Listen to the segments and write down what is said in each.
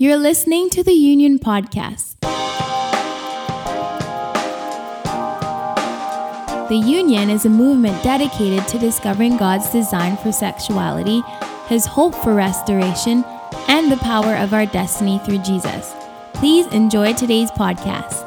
You're listening to the Union Podcast. The Union is a movement dedicated to discovering God's design for sexuality, His hope for restoration, and the power of our destiny through Jesus. Please enjoy today's podcast.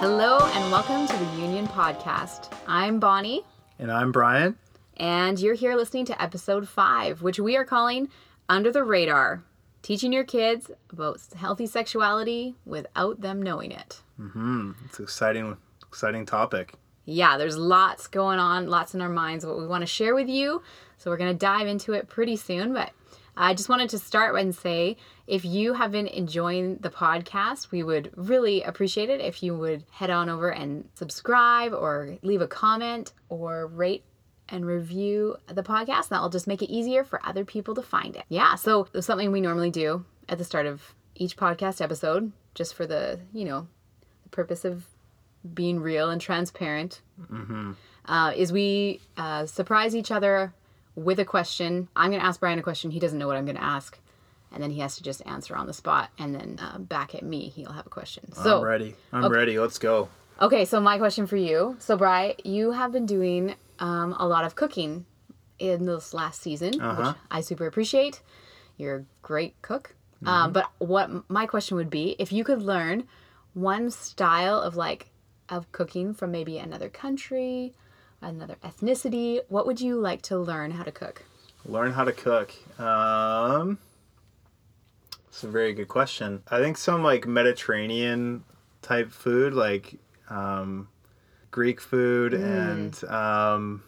Hello and welcome to the Union Podcast. I'm Bonnie, And I'm Bryan. And you're here listening to episode five, which we are calling Under the Radar Teaching Your Kids About Healthy Sexuality Without Them Knowing It. Mm-hmm. It's an exciting, exciting topic. Yeah, there's lots going on, lots in our minds, what we want to share with you. So we're going to dive into it pretty soon. But I just wanted to start and say if you have been enjoying the podcast, we would really appreciate it if you would head on over and subscribe or leave a comment or rate and review the podcast. That will just make it easier for other people to find it. Yeah, so there's something we normally do at the start of each podcast episode, just for the, you know, the purpose of being real and transparent uh, is we uh, surprise each other with a question. I'm going to ask Bryan a question. He doesn't know what I'm going to ask. And then he has to just answer on the spot. And then uh, back at me, he'll have a question. So, I'm ready. I'm ready. Let's go. okay, so my question for you. So, Bri, you have been doing um, a lot of cooking in this last season, Uh-huh. which I super appreciate. You're a great cook. Um, but what my question would be if you could learn one style of like of cooking from maybe another country, another ethnicity, what would you like to learn how to cook? Learn how to cook. Um, it's a very good question. I think some like Mediterranean type food, like um, Greek food, and um,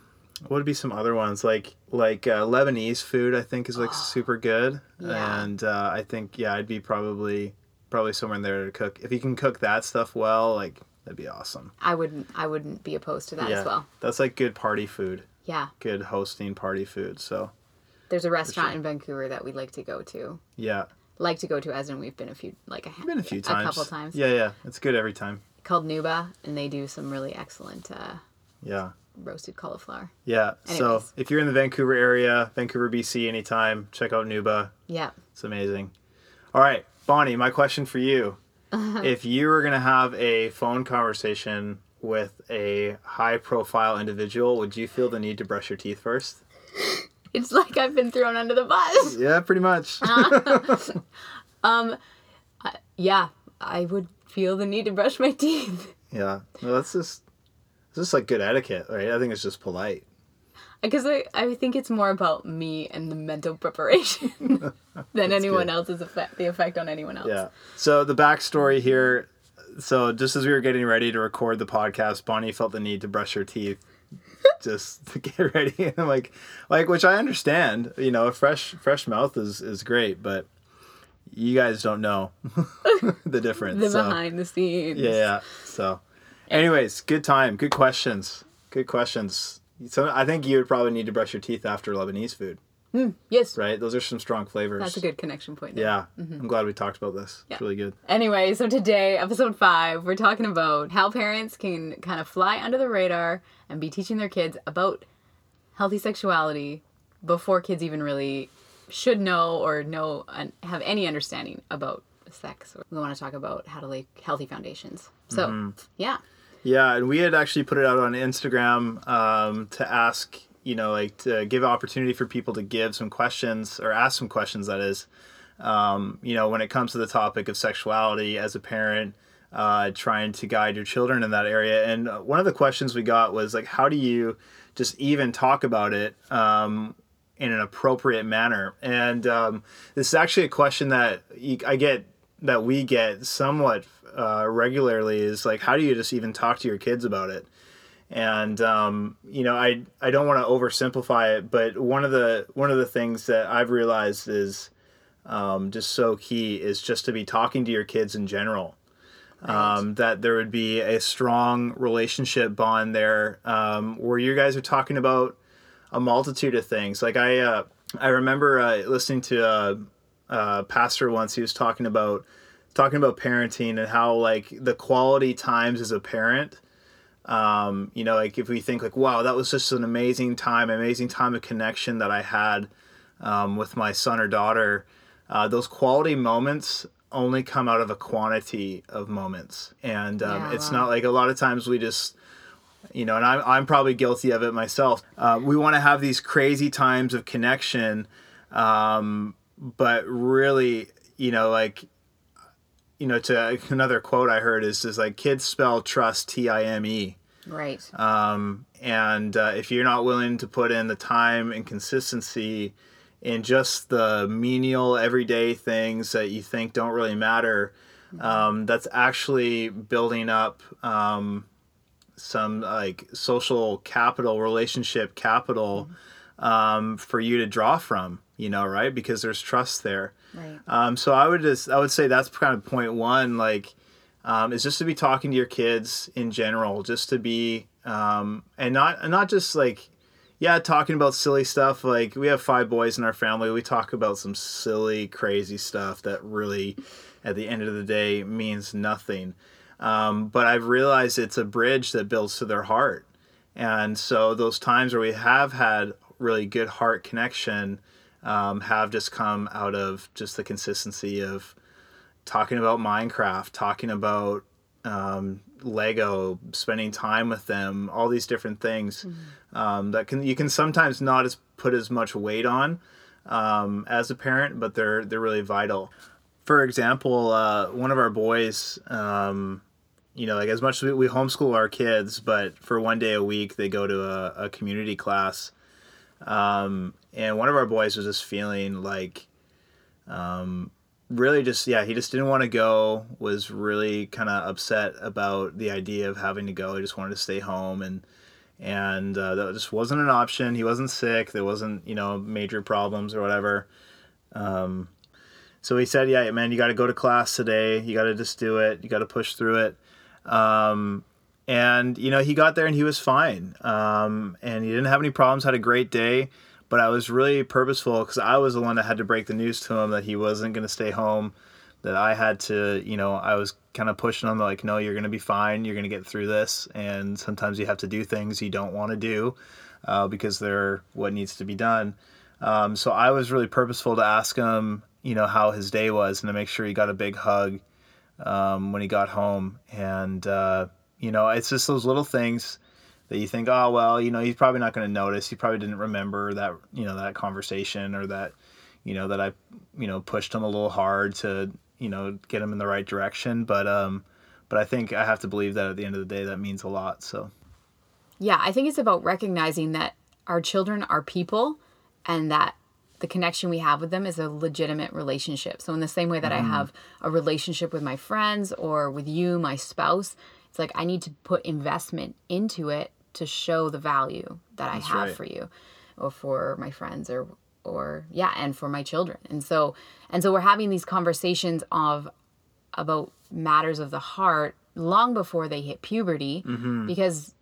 what would be some other ones like like uh, Lebanese food? I think is like super good, Yeah. and uh, I think yeah, I'd be probably probably somewhere in there to cook. If you can cook that stuff well, like that'd be awesome. I wouldn't I wouldn't be opposed to that as well. That's like good party food, Yeah. good hosting party food. So There's a restaurant in Vancouver that we'd like to go to. yeah, Like to go to as in we've been a few like a, been a few times. a couple times. Yeah, yeah, it's good every time. Called Nuba and they do some really excellent uh, Yeah, roasted cauliflower. yeah. So if you're in the Vancouver area, Vancouver, BC, anytime, check out Nuba. Yeah. It's amazing. All right, Bonnie, my question for you: If you were gonna have a phone conversation with a high-profile individual, would you feel the need to brush your teeth first? It's like I've been thrown under the bus. Yeah, pretty much. Um, yeah, I would feel the need to brush my teeth. yeah, no, that's just it's just like good etiquette, right? I think it's just polite. Because I, I think it's more about me and the mental preparation than anyone good. else's effect, the effect on anyone else. Yeah. So the backstory here. So just as we were getting ready to record the podcast, Bonnie felt the need to brush her teeth, just to get ready. And I'm like, like, which I understand. You know, a fresh fresh mouth is is great, but you guys don't know the difference. The so, behind the scenes. yeah, yeah. So, anyways, good time, good questions, good questions. So I think you would probably need to brush your teeth after Lebanese food, hmm, Yes. right? Those are some strong flavors. That's a good connection point. there. Yeah, mm-hmm. I'm glad we talked about this. Yeah. It's really good. Anyway, so today, episode five, we're talking about how parents can kind of fly under the radar and be teaching their kids about healthy sexuality before kids even really should know or know and have any understanding about sex. We want to talk about how to lay healthy foundations. So, yeah. Yeah, and we had actually put it out on Instagram um, to ask, you know, like to give opportunity for people to give some questions or ask some questions. That is, um, you know, when it comes to the topic of sexuality as a parent, uh, trying to guide your children in that area. And one of the questions we got was like, how do you just even talk about it um, in an appropriate manner? And um, this is actually a question that you, I get that we get somewhat uh, regularly is like how do you just even talk to your kids about it? And um, you know i i don't want to oversimplify it but one of the one of the things that i've realized is um, just so key is just to be talking to your kids in general. Um, that there would be a strong relationship bond there um, where you guys are talking about a multitude of things like i uh, i remember uh, listening to a, a pastor once he was talking about talking about parenting and how like the quality times as a parent Um, you know, like if we think like, wow, that was just an amazing time, amazing time of connection that I had um, with my son or daughter. Uh, those quality moments only come out of a quantity of moments, and um, Yeah, it's wow. not like a lot of times we just you know, and I'm, I'm probably guilty of it myself. Uh, we want to have these crazy times of connection, um, but really, you know, like, you know, to another quote I heard is is like kids spell trust T I M E, Right. um, and uh, if you're not willing to put in the time and consistency in just the menial everyday things that you think don't really matter, um, that's actually building up. Um, some like social capital, relationship capital um, for you to draw from, you know, right? Because there's trust there. Right. Um, so I would just, I would say that's kind of point one, like, um, is just to be talking to your kids in general, just to be, um, and not, and not just like, yeah, talking about silly stuff. Like we have five boys in our family. We talk about some silly, crazy stuff that really, at the end of the day, means nothing. Um, but I've realized it's a bridge that builds to their heart. And so those times where we have had really good heart connection um, have just come out of just the consistency of talking about Minecraft, talking about um, Lego, spending time with them, all these different things um, that can you can sometimes not as put as much weight on um, as a parent, but they're they're really vital. For example, uh, one of our boys, um, you know, like as much as we, we homeschool our kids, but for one day a week they go to a, a community class, um, and one of our boys was just feeling like um, really just yeah he just didn't want to go was really kind of upset about the idea of having to go. He just wanted to stay home and and uh, that just wasn't an option. He wasn't sick. There wasn't you know major problems or whatever. Um, so he said yeah man you got to go to class today. You got to just do it. You got to push through it um, and you know he got there and he was fine um, and he didn't have any problems had a great day but I was really purposeful because I was the one that had to break the news to him that he wasn't going to stay home. That I had to, you know, I was kind of pushing him like, no, you're going to be fine. You're going to get through this. And sometimes you have to do things you don't want to do uh, because they're what needs to be done. Um, so I was really purposeful to ask him, you know, how his day was and to make sure he got a big hug um, when he got home. And, uh, you know, it's just those little things that you think, oh well, you know, he's probably not going to notice. He probably didn't remember that, you know, that conversation or that, you know, that I, you know, pushed him a little hard to, you know, get him in the right direction. But, um, but I think I have to believe that at the end of the day, that means a lot. So, Yeah, I think it's about recognizing that our children are people and that the connection we have with them is a legitimate relationship. So, in the same way that I mm. have a relationship with my friends or with you, my spouse, it's like I need to put investment into it to show the value that I have right. for you or for my friends or or yeah, and for my children. And so and so we're having these conversations of about matters of the heart long before they hit puberty mm-hmm. because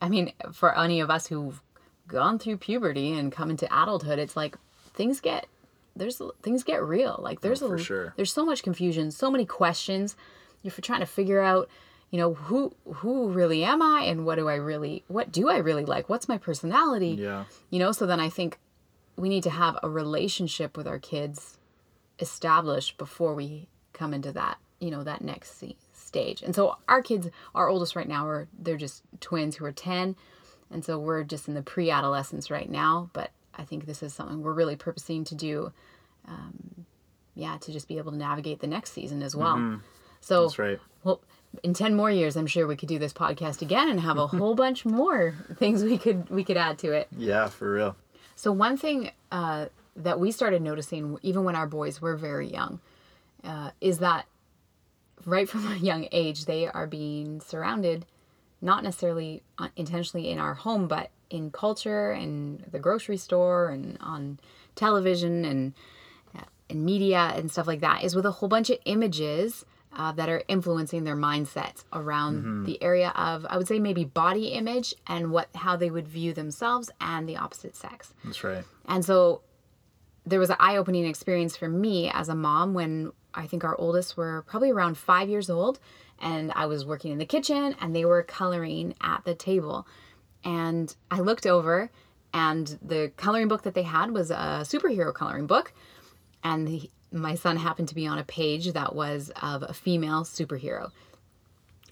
I mean, for any of us who've gone through puberty and come into adulthood, it's like things get there's things get real. Like there's Oh, for a sure. there's so much confusion, so many questions. You're for trying to figure out, you know, who who really am I and what do I really what do I really like? What's my personality? yeah. You know, so then I think we need to have a relationship with our kids established before we come into that, you know, that next stage. And so our kids, our oldest right now are they're just twins who are 10. And so we're just in the pre-adolescence right now, but I think this is something we're really purposing to do um, yeah, to just be able to navigate the next season as well. So That's right. well, in 10 more years, I'm sure we could do this podcast again and have a whole bunch more things we could we could add to it. Yeah, for real. So one thing uh, that we started noticing, even when our boys were very young, uh, is that right from a young age they are being surrounded, not necessarily uh, intentionally in our home, but in culture and the grocery store and on television and uh, in media and stuff like that, is with a whole bunch of images. Uh, that are influencing their mindsets around the area of I would say maybe body image and what how they would view themselves and the opposite sex. That's right. And so there was an eye opening experience for me as a mom when I think our oldest were probably around five years old, and I was working in the kitchen, and they were coloring at the table. And I looked over, and the coloring book that they had was a superhero coloring book. And the, my son happened to be on a page that was of a female superhero,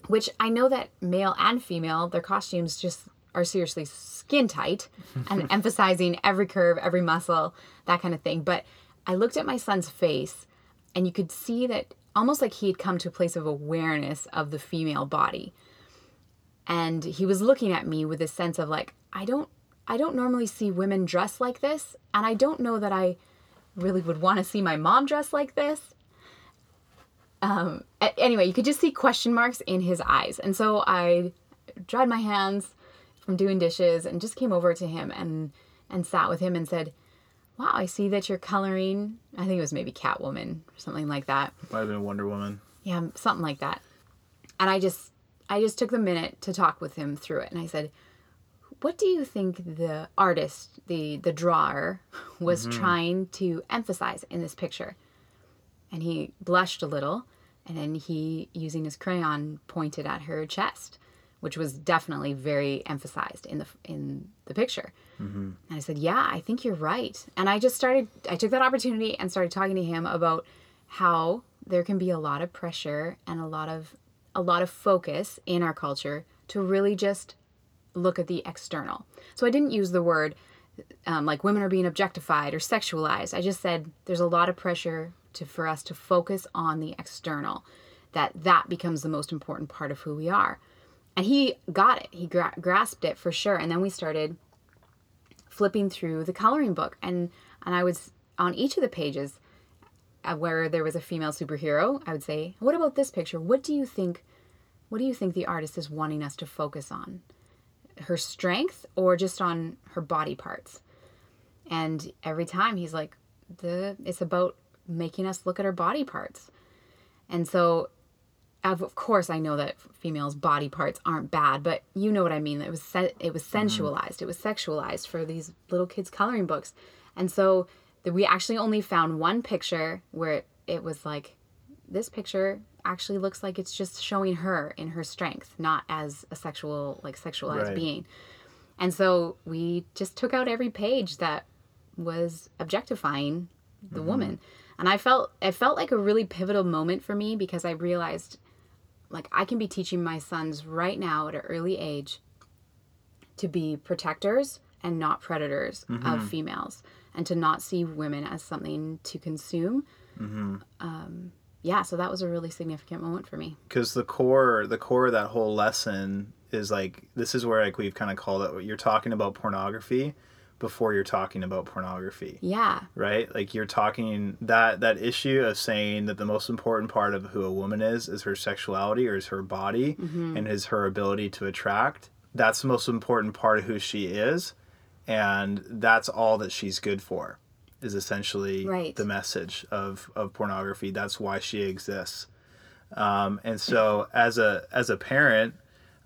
which I know that male and female, their costumes just are seriously skin tight and emphasizing every curve, every muscle, that kind of thing. But I looked at my son's face, and you could see that almost like he had come to a place of awareness of the female body. And he was looking at me with a sense of like i don't i don't normally see women dressed like this and i don't know that i really would want to see my mom dressed like this. Um anyway you could just see question marks in his eyes. And so i dried my hands from doing dishes and just came over to him and and sat with him and said wow i see that you're coloring. I think it was maybe catwoman or something like that. Might have been Wonder Woman. yeah something like that. And i just i just took the minute to talk with him through it and i said what do you think the artist the the drawer was mm-hmm. trying to emphasize in this picture? And he blushed a little and then he using his crayon pointed at her chest which was definitely very emphasized in the in the picture and i said yeah i think you're right and i just started i took that opportunity and started talking to him about how there can be a lot of pressure and a lot of a lot of focus in our culture to really just look at the external so i didn't use the word um, like women are being objectified or sexualized. I just said there's a lot of pressure to for us to focus on the external, that that becomes the most important part of who we are. And he got it. He gra- grasped it for sure. And then we started flipping through the coloring book, and and I was on each of the pages uh, where there was a female superhero. I would say, "What about this picture? What do you think? What do you think the artist is wanting us to focus on?" her strength or just on her body parts. And every time he's like, the it's about making us look at our body parts. And so of of course I know that females body parts aren't bad, but you know what I mean. It was se- it was mm-hmm. sensualized. It was sexualized for these little kids coloring books. And so the, we actually only found one picture where it, it was like this picture actually looks like it's just showing her in her strength, not as a sexual, like sexualized Right. being. And so we just took out every page that was objectifying the mm-hmm. woman. And I felt it felt like a really pivotal moment for me because I realized like I can be teaching my sons right now at an early age to be protectors and not predators of females and to not see women as something to consume. Um, yeah, so that was a really significant moment for me. because the core the core of that whole lesson is like this is where like we've kind of called it what you're talking about pornography before you're talking about pornography. Yeah, right? Like you're talking that that issue of saying that the most important part of who a woman is is her sexuality or is her body and is her ability to attract that's the most important part of who she is and that's all that she's good for is essentially Right. the message of of pornography. That's why she exists. Um, and so as a as a parent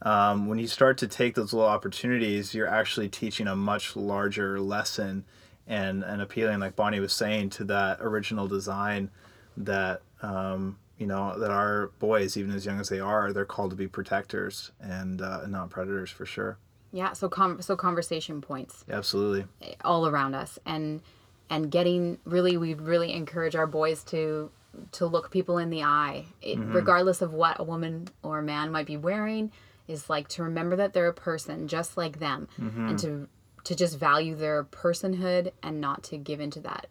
um, when you start to take those little opportunities you're actually teaching a much larger lesson and and appealing like bonnie was saying to that original design that um, you know that our boys even as young as they are they're called to be protectors and uh, not predators for sure yeah. So com- so conversation points. absolutely all around us and and getting really we really encourage our boys to to look people in the eye it, regardless of what a woman or a man might be wearing is like to remember that they're a person just like them mm-hmm. and to to just value their personhood and not to give into that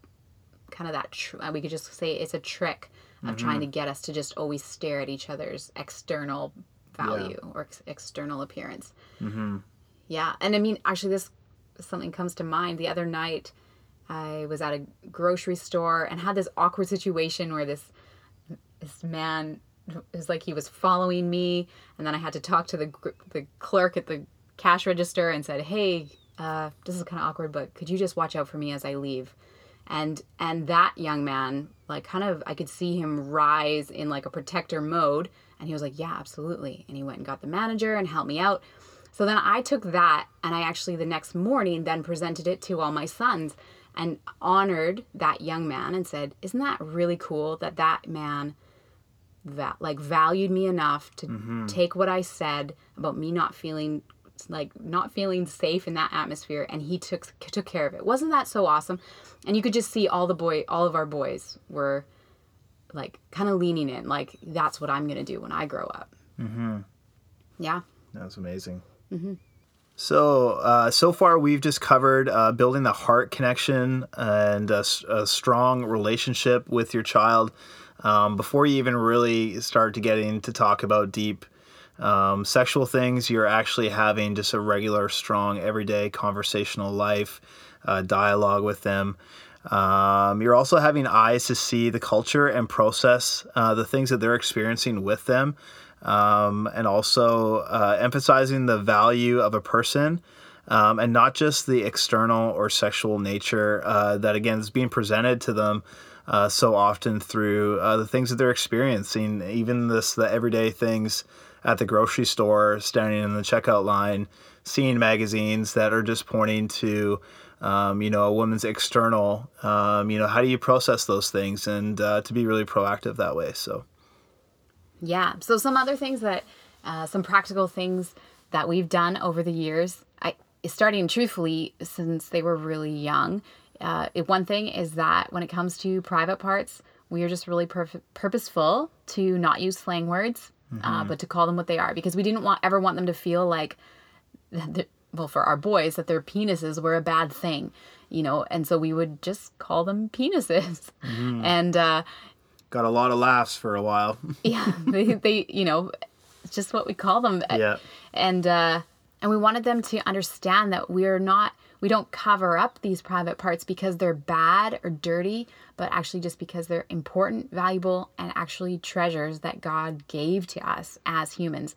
kind of that tr- uh, we could just say it's a trick of mm-hmm. trying to get us to just always stare at each other's external value or ex- external appearance. Mm-hmm. Yeah, and I mean, actually, this something comes to mind. The other night, I was at a grocery store and had this awkward situation where this this man was like he was following me, and then I had to talk to the the clerk at the cash register and said, "Hey, uh, this is kind of awkward, but could you just watch out for me as I leave?" And and that young man, like, kind of, I could see him rise in like a protector mode, and he was like, "Yeah, absolutely," and he went and got the manager and helped me out. So then I took that and I actually the next morning then presented it to all my sons and honored that young man and said, "Isn't that really cool that that man that like valued me enough to take what I said about me not feeling like not feeling safe in that atmosphere and he took took care of it. Wasn't that so awesome? And you could just see all the boy all of our boys were like kind of leaning in like that's what I'm going to do when I grow up. Mhm. Yeah. That's amazing. So, uh, so far we've just covered uh, building the heart connection and a strong relationship with your child. Um, before you even really start to get into talk about deep um, sexual things, you're actually having just a regular, strong, everyday conversational life, uh, dialogue with them. Um, you're also having eyes to see the culture and process uh, the things that they're experiencing with them, um, and also uh, emphasizing the value of a person. Um, and not just the external or sexual nature uh, that again is being presented to them uh, so often through uh, the things that they're experiencing, even this the everyday things at the grocery store, standing in the checkout line, seeing magazines that are just pointing to, um, you know, a woman's external. Um, you know, how do you process those things and uh, to be really proactive that way? So. Yeah. So some other things that, uh, some practical things that we've done over the years, I starting truthfully since they were really young. Uh, one thing is that when it comes to private parts, we are just really perf- purposeful to not use slang words, uh, but to call them what they are because we didn't want ever want them to feel like, well, for our boys, that their penises were a bad thing, you know, and so we would just call them penises, and. Uh, Got a lot of laughs for a while. yeah they, they you know it's just what we call them Yeah. and uh and we wanted them to understand that we're not we don't cover up these private parts because they're bad or dirty but actually just because they're important valuable and actually treasures that god gave to us as humans.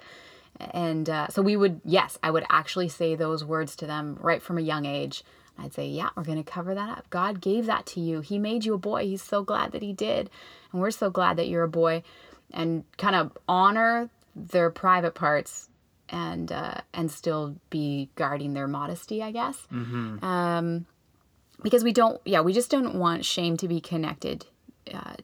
And uh, so we would yes i would actually say those words to them right from a young age. I'd say yeah we're going to cover that up. God gave that to you. He made you a boy. He's so glad that he did. And we're so glad that you're a boy and kind of honor their private parts and uh, and still be guarding their modesty i guess. Um, because we don't yeah we just don't want shame to be connected uh,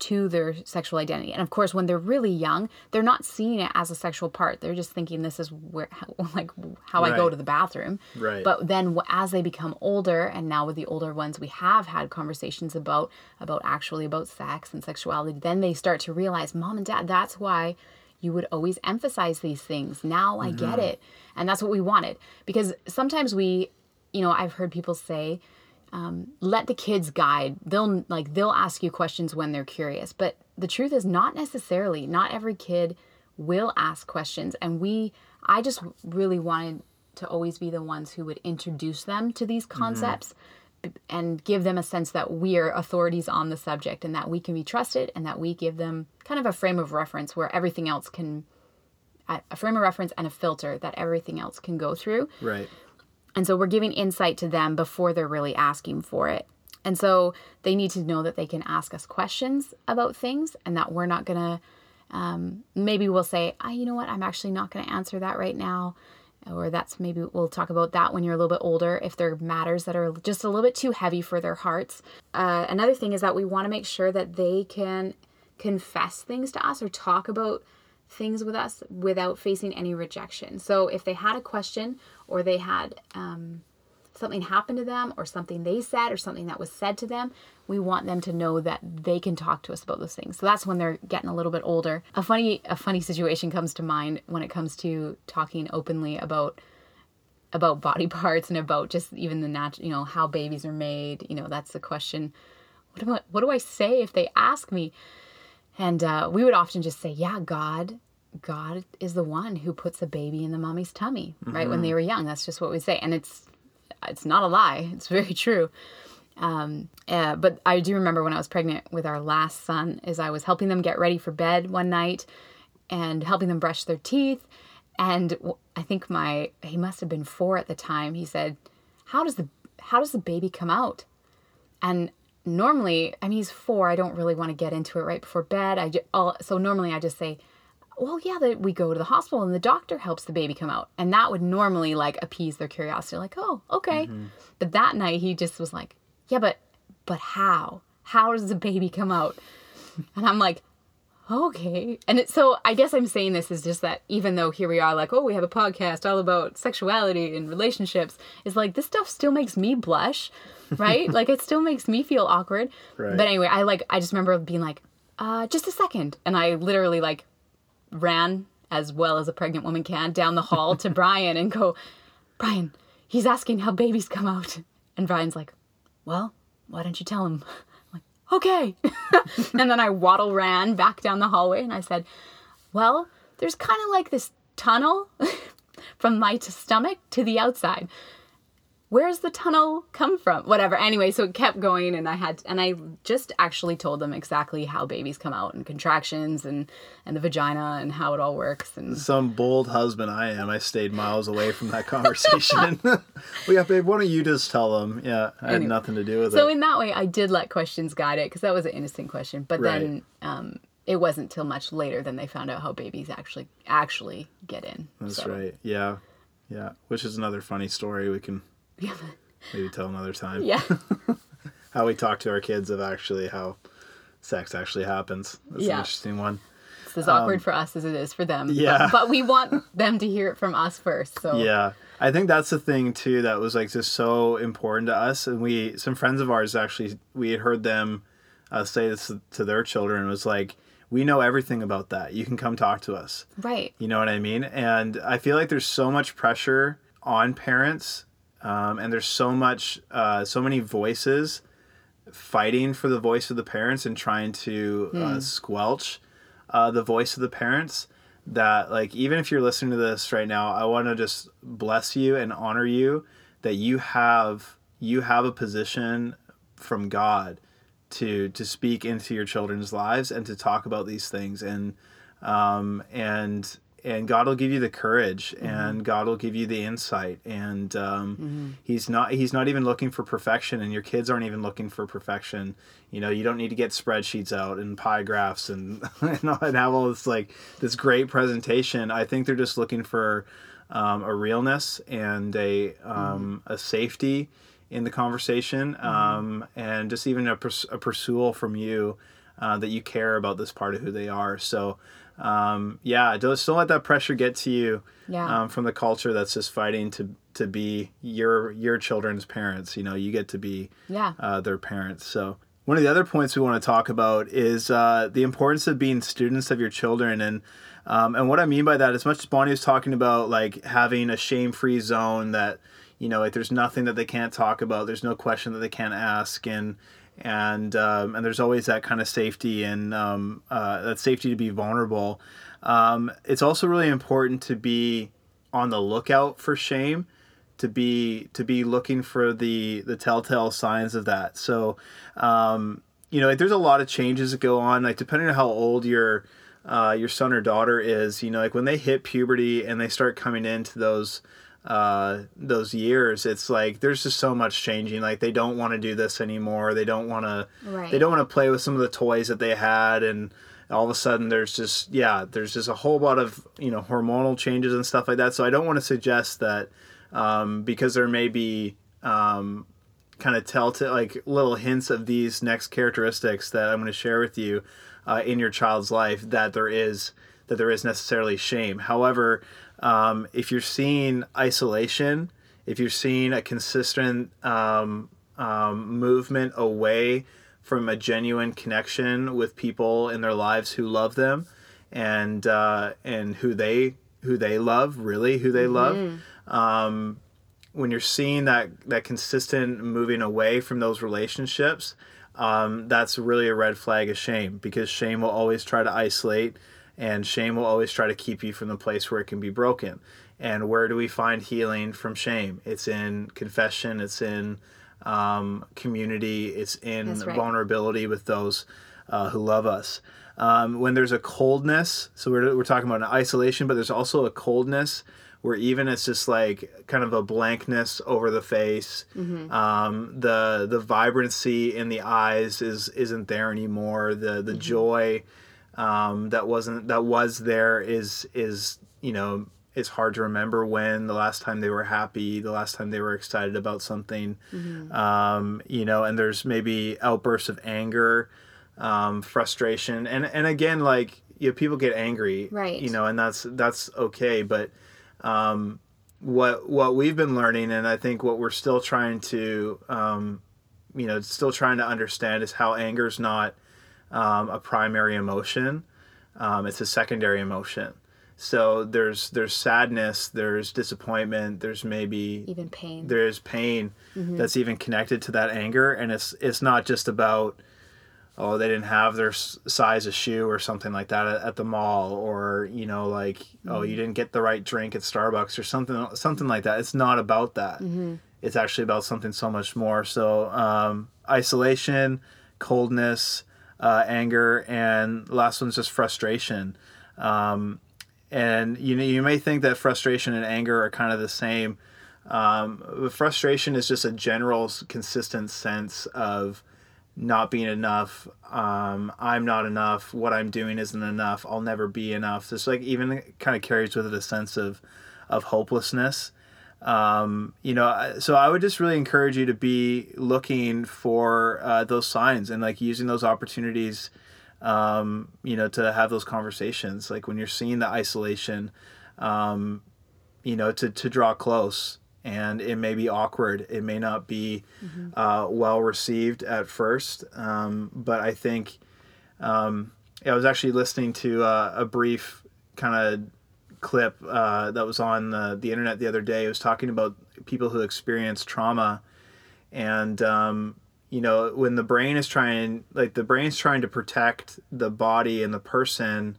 to their sexual identity. And of course when they're really young they're not seeing it as a sexual part. They're just thinking this is where like how i go to the bathroom. Right. but then as they become older and now with the older ones we have had conversations about about actually about sex and sexuality then they start to realize mom and dad that's why you would always emphasize these things. Now i get it. And that's what we wanted. Because sometimes we you know i've heard people say um, let the kids guide. They'll like they'll ask you questions when they're curious. But the truth is not necessarily not every kid will ask questions. And we i just really wanted to always be the ones who would introduce them to these concepts. b- and give them a sense that we are authorities on the subject and that we can be trusted and that we give them kind of a frame of reference where everything else can a frame of reference and a filter that everything else can go through Right. and so we're giving insight to them before they're really asking for it. And so they need to know that they can ask us questions about things and that we're not going to, um, maybe we'll say, ah, you know what, I'm actually not going to answer that right now. Or that's maybe we'll talk about that when you're a little bit older if there are matters that are just a little bit too heavy for their hearts. Uh, another thing is that we want to make sure that they can confess things to us or talk about things with us without facing any rejection. So if they had a question or they had um, something happened to them or something they said or something that was said to them, we want them to know that they can talk to us about those things. So that's when they're getting a little bit older. A funny a funny situation comes to mind when it comes to talking openly about about body parts and about just even the natural, you know, how babies are made. You know, that's the question. What do I, what do I say if they ask me? And uh, we would often just say, yeah, God, God is the one who puts a baby in the mommy's tummy, right? When they were young. That's just what we say. And it's, it's not a lie. It's very true. Um, uh, but I do remember when I was pregnant with our last son, is I was helping them get ready for bed one night and helping them brush their teeth. And I think my, he must have been four at the time. He said, how does the, how does the baby come out? And normally, I mean, he's four. I don't really want to get into it right before bed. I just, so normally I just say, well, yeah, that we go to the hospital and the doctor helps the baby come out. And that would normally like appease their curiosity, like, oh, okay. But that night he just was like, yeah, but but how? How does the baby come out? And I'm like, okay. And it, so I guess I'm saying this is just that even though here we are, like, oh, we have a podcast all about sexuality and relationships, is like this stuff still makes me blush, right? like it still makes me feel awkward. Right. But anyway, I like I just remember being like, uh, just a second, and I literally like ran as well as a pregnant woman can down the hall to Bryan and go, Bryan, he's asking how babies come out, and Bryan's like, well, why don't you tell him? I'm like, okay. and then I waddle ran back down the hallway and I said, well, there's kind of like this tunnel from my t- stomach to the outside. Where's the tunnel come from? Whatever. Anyway, so it kept going, and I had, and I just actually told them exactly how babies come out and contractions and and the vagina and how it all works. And Some bold husband I am. I stayed miles away from that conversation. well, yeah, babe, why don't you just tell them? Yeah, I had nothing to do with it. so in that way, I did let questions guide it because that was an innocent question. But then um, it wasn't till much later than they found out how babies actually actually get in. That's So, right. Yeah, yeah. Which is another funny story we can Yeah. maybe tell another time. Yeah. How we talk to our kids of actually how sex actually happens. That's Yeah. an interesting one. It's as awkward for us as it is for them. but- Um, yeah. But, we want them to hear it from us first. So Yeah. I think that's the thing too that was like just so important to us. And we, some friends of ours actually, we had heard them uh, say this to their children. It was like, we know everything about that. You can come talk to us. Right. You know what I mean? And I feel like there's so much pressure on parents, um, and there's so much, uh, so many voices fighting for the voice of the parents and trying to uh, squelch uh, the voice of the parents. That like even if you're listening to this right now, I want to just bless you and honor you that you have you have a position from God to to speak into your children's lives and to talk about these things and um, and and God will give you the courage and God will give you the insight and um, he's not he's not even looking for perfection and your kids aren't even looking for perfection. You know you don't need to get spreadsheets out and pie graphs and and, all- and have all this like this great presentation. I think they're just looking for um, a realness and a um, a safety in the conversation um, and just even a, purs- a pursual from you uh, that you care about this part of who they are. So, um, yeah, don't, don't let that pressure get to you Yeah. um, from the culture that's just fighting to to be your your children's parents. You know, you get to be Yeah. uh, their parents. So. One of the other points we want to talk about is uh, the importance of being students of your children, and um, and what I mean by that, as much as Bonnie was talking about, like having a shame-free zone that you know, like there's nothing that they can't talk about, there's no question that they can't ask, and and um, and there's always that kind of safety and um, uh, that safety to be vulnerable. Um, it's also really important to be on the lookout for shame to be to be looking for the the telltale signs of that. So, um, you know, like there's a lot of changes that go on. Like depending on how old your uh, your son or daughter is, you know, like when they hit puberty and they start coming into those uh, those years, it's like there's just so much changing. Like they don't want to do this anymore. They don't want to. Right. They don't want to play with some of the toys that they had and all of a sudden there's just yeah there's just a whole lot of you know hormonal changes and stuff like that so i don't want to suggest that um, because there may be um, kind of telltale like little hints of these next characteristics that i'm going to share with you uh, in your child's life that there is that there is necessarily shame however um, if you're seeing isolation if you're seeing a consistent um, um, movement away from a genuine connection with people in their lives who love them and uh, and who they who they love really who they love um, when you're seeing that that consistent moving away from those relationships um, that's really a red flag of shame because shame will always try to isolate and shame will always try to keep you from the place where it can be broken. And where do we find healing from shame? It's in confession it's in um, community it's in right. vulnerability with those uh, who love us. Um, when there's a coldness so we're, we're talking about an isolation but there's also a coldness where even it's just like kind of a blankness over the face. Um, the the vibrancy in the eyes is isn't there anymore. The the joy um, that wasn't that was there is is you know it's hard to remember when the last time they were happy, the last time they were excited about something. Um, you know, and there's maybe outbursts of anger, um, frustration, and and again, like you know, people get angry, Right. You know, and that's that's okay, but um, what what we've been learning, and I think what we're still trying to, um, you know, still trying to understand is how anger is not um, a primary emotion; um, it's a secondary emotion. So there's there's sadness, there's disappointment, there's maybe Even pain. there's pain Mm-hmm. that's even connected to that anger, and it's it's not just about oh they didn't have their size of shoe or something like that at, at the mall or you know like oh you didn't get the right drink at Starbucks or something something like that. It's not about that. It's actually about something so much more. So um, isolation coldness uh, anger and last one's just frustration. Um, and you know you may think that frustration and anger are kind of the same. Um, frustration is just a general consistent sense of not being enough. Um, i'm not enough. What i'm doing isn't enough. I'll never be enough. Just like even kind of carries with it a sense of of hopelessness um, you know so i would just really encourage you to be looking for uh, those signs and like using those opportunities um, you know to have those conversations. Like when you're seeing the isolation um, you know to, to draw close and it may be awkward. It may not be uh, well received at first um, but i think um, i was actually listening to uh, a brief kind of clip uh, that was on the, the internet the other day. It was talking about people who experience trauma. And um, you know when the brain is trying like the brain's trying to protect the body and the person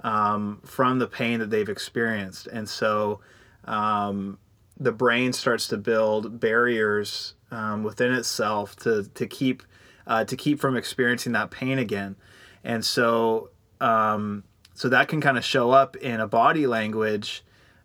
um, from the pain that they've experienced. And so um, the brain starts to build barriers um, within itself to, to keep uh, to keep from experiencing that pain again. And so um, so that can kind of show up in a body language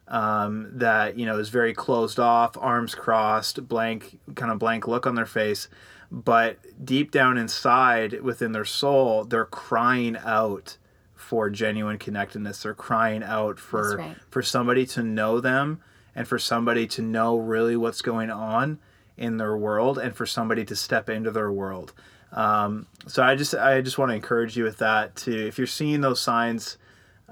um, that you know is very closed off, arms crossed, blank kind of blank look on their face, but deep down inside within their soul, they're crying out for genuine connectedness. They're crying out for right. for somebody to know them and for somebody to know really what's going on in their world and for somebody to step into their world. Um, so I just I just want to encourage you with that to if you're seeing those signs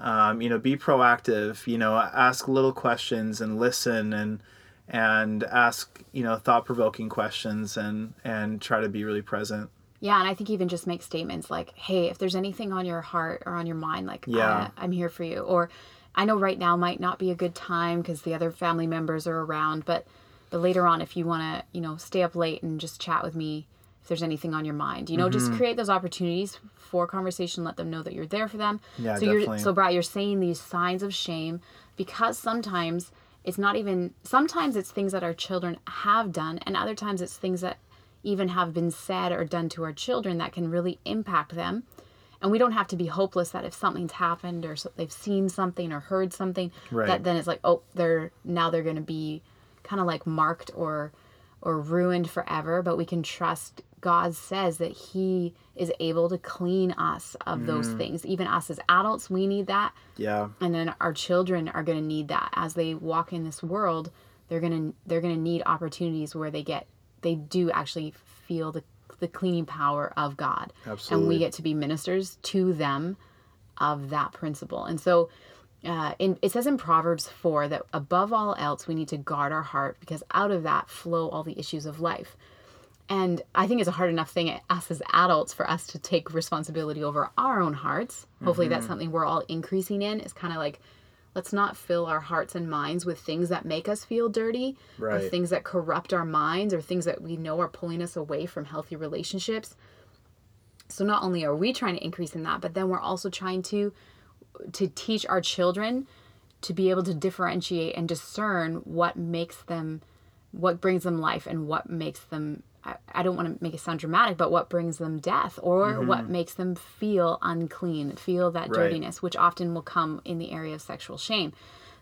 um, you know be proactive you know ask little questions and listen and and ask you know thought-provoking questions and and try to be really present Yeah, and I think even just make statements like, "Hey, if there's anything on your heart or on your mind, like, Yeah. I, I'm here for you." Or, "I know right now might not be a good time because the other family members are around, but but later on, if you want to, you know, stay up late and just chat with me, if there's anything on your mind, you know, Mm-hmm. just create those opportunities for conversation. Let them know that you're there for them. Yeah, so you're definitely. so Brad, you're saying these signs of shame because sometimes it's not even sometimes it's things that our children have done and other times it's things that even have been said or done to our children that can really impact them and we don't have to be hopeless that if something's happened or so they've seen something or heard something Right. that then it's like oh they're now they're going to be kind of like marked or or ruined forever but we can trust god says that he is able to clean us of those things. Even us as adults we need that. Yeah. And then our children are going to need that. As they walk in this world they're going to they're going to need opportunities where they get they do actually feel the the cleaning power of God. Absolutely. and we get to be ministers to them of that principle. And so uh, in, it says in Proverbs 4 that above all else we need to guard our heart because out of that flow all the issues of life and I think it's a hard enough thing us as adults for us to take responsibility over our own hearts. Hopefully, that's mm-hmm. something we're all increasing in. It's kind of like, let's not fill our hearts and minds with things that make us feel dirty, or Right. things that corrupt our minds, or things that we know are pulling us away from healthy relationships. So not only are we trying to increase in that, but then we're also trying to to teach our children to be able to differentiate and discern what makes them what brings them life and what makes them I, I don't want to make it sound dramatic but what brings them death or what makes them feel unclean feel that Mm-hmm. Right. dirtiness which often will come in the area of sexual shame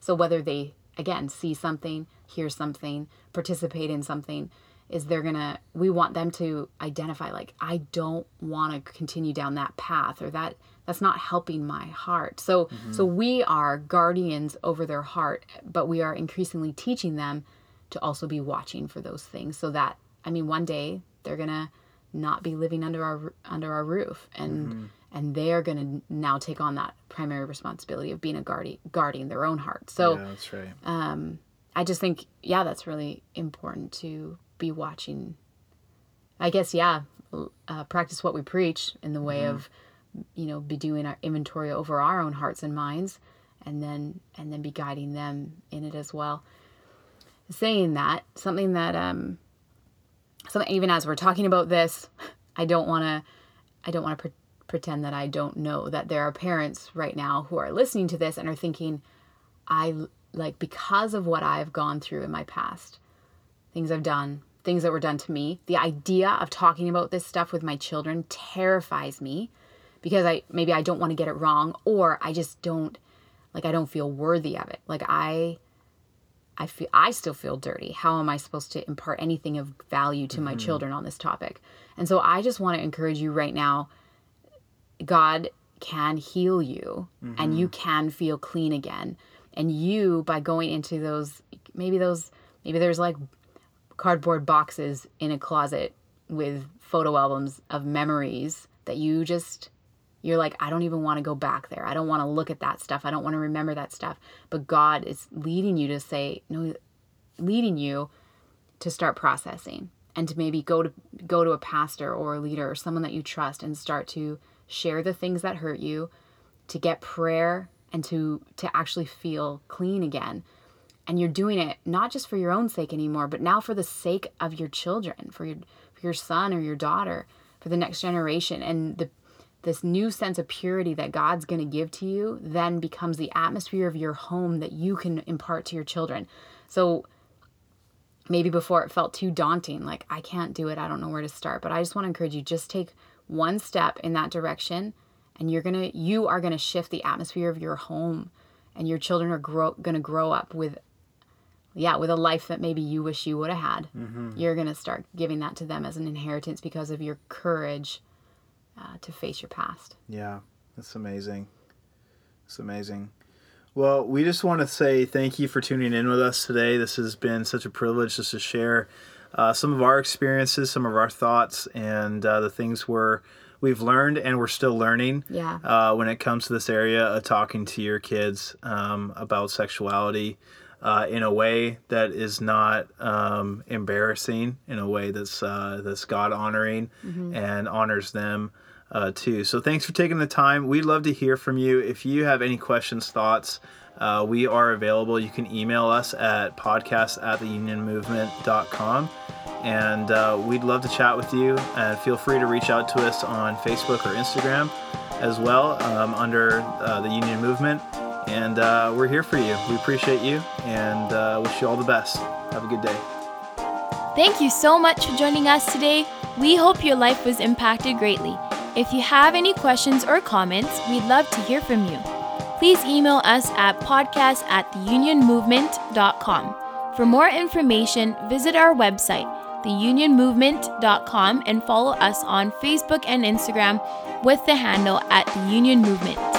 so whether they again see something hear something participate in something is they're gonna we want them to identify like i don't want to continue down that path or that that's not helping my heart so so we are guardians over their heart but we are increasingly teaching them to also be watching for those things so that i mean one day they're gonna not be living under our under our roof and and they're gonna now take on that primary responsibility of being a guardian guarding their own heart so yeah, that's right. um, I just think, yeah, that's really important to be watching. I guess, yeah, uh, practice what we preach in the way of, you know, be doing our inventory over our own hearts and minds, and then and then be guiding them in it as well. Saying that, something that um, something even as we're talking about this, I don't want to, I don't want to pre- pretend that I don't know that there are parents right now who are listening to this and are thinking, I like because of what I've gone through in my past, things I've done, things that were done to me. The idea of talking about this stuff with my children terrifies me because I maybe I don't want to get it wrong or I just don't like I don't feel worthy of it. Like I I feel I still feel dirty. How am I supposed to impart anything of value to my mm-hmm. children on this topic? And so I just want to encourage you right now God can heal you and you mm-hmm. can feel clean again. And you by going into those maybe those maybe there's like cardboard boxes in a closet with photo albums of memories that you just you're like I don't even want to go back there. I don't want to look at that stuff. I don't want to remember that stuff. But God is leading you to say no leading you to start processing and to maybe go to go to a pastor or a leader or someone that you trust and start to share the things that hurt you to get prayer and to to actually feel clean again and you're doing it not just for your own sake anymore but now for the sake of your children for your for your son or your daughter for the next generation and the this new sense of purity that God's going to give to you then becomes the atmosphere of your home that you can impart to your children. So maybe before it felt too daunting, like I can't do it, I don't know where to start, but I just want to encourage you just take one step in that direction and you're going to you are going to shift the atmosphere of your home and your children are grow, going to grow up with yeah, with a life that maybe you wish you would have had. Mm-hmm. You're going to start giving that to them as an inheritance because of your courage uh, to face your past. Yeah, that's amazing. It's amazing. Well, we just want to say thank you for tuning in with us today. This has been such a privilege just to share uh, some of our experiences, some of our thoughts, and uh, the things we're we've learned and we're still learning. Yeah. Uh, when it comes to this area of talking to your kids um, about sexuality uh, in a way that is not um, embarrassing, in a way that's uh, that's God honoring and honors them uh, too. So thanks for taking the time. We'd love to hear from you. If you have any questions, thoughts, uh, we are available. You can email us at podcast at theunionmovement.com. And uh, we'd love to chat with you. And feel free to reach out to us on Facebook or Instagram as well um, under uh, the Union Movement. And uh, we're here for you. We appreciate you and uh, wish you all the best. Have a good day. Thank you so much for joining us today. We hope your life was impacted greatly. If you have any questions or comments, we'd love to hear from you. Please email us at podcast at theunionmovement.com. For more information, visit our website, theunionmovement.com, and follow us on Facebook and Instagram with the handle at the Union Movement.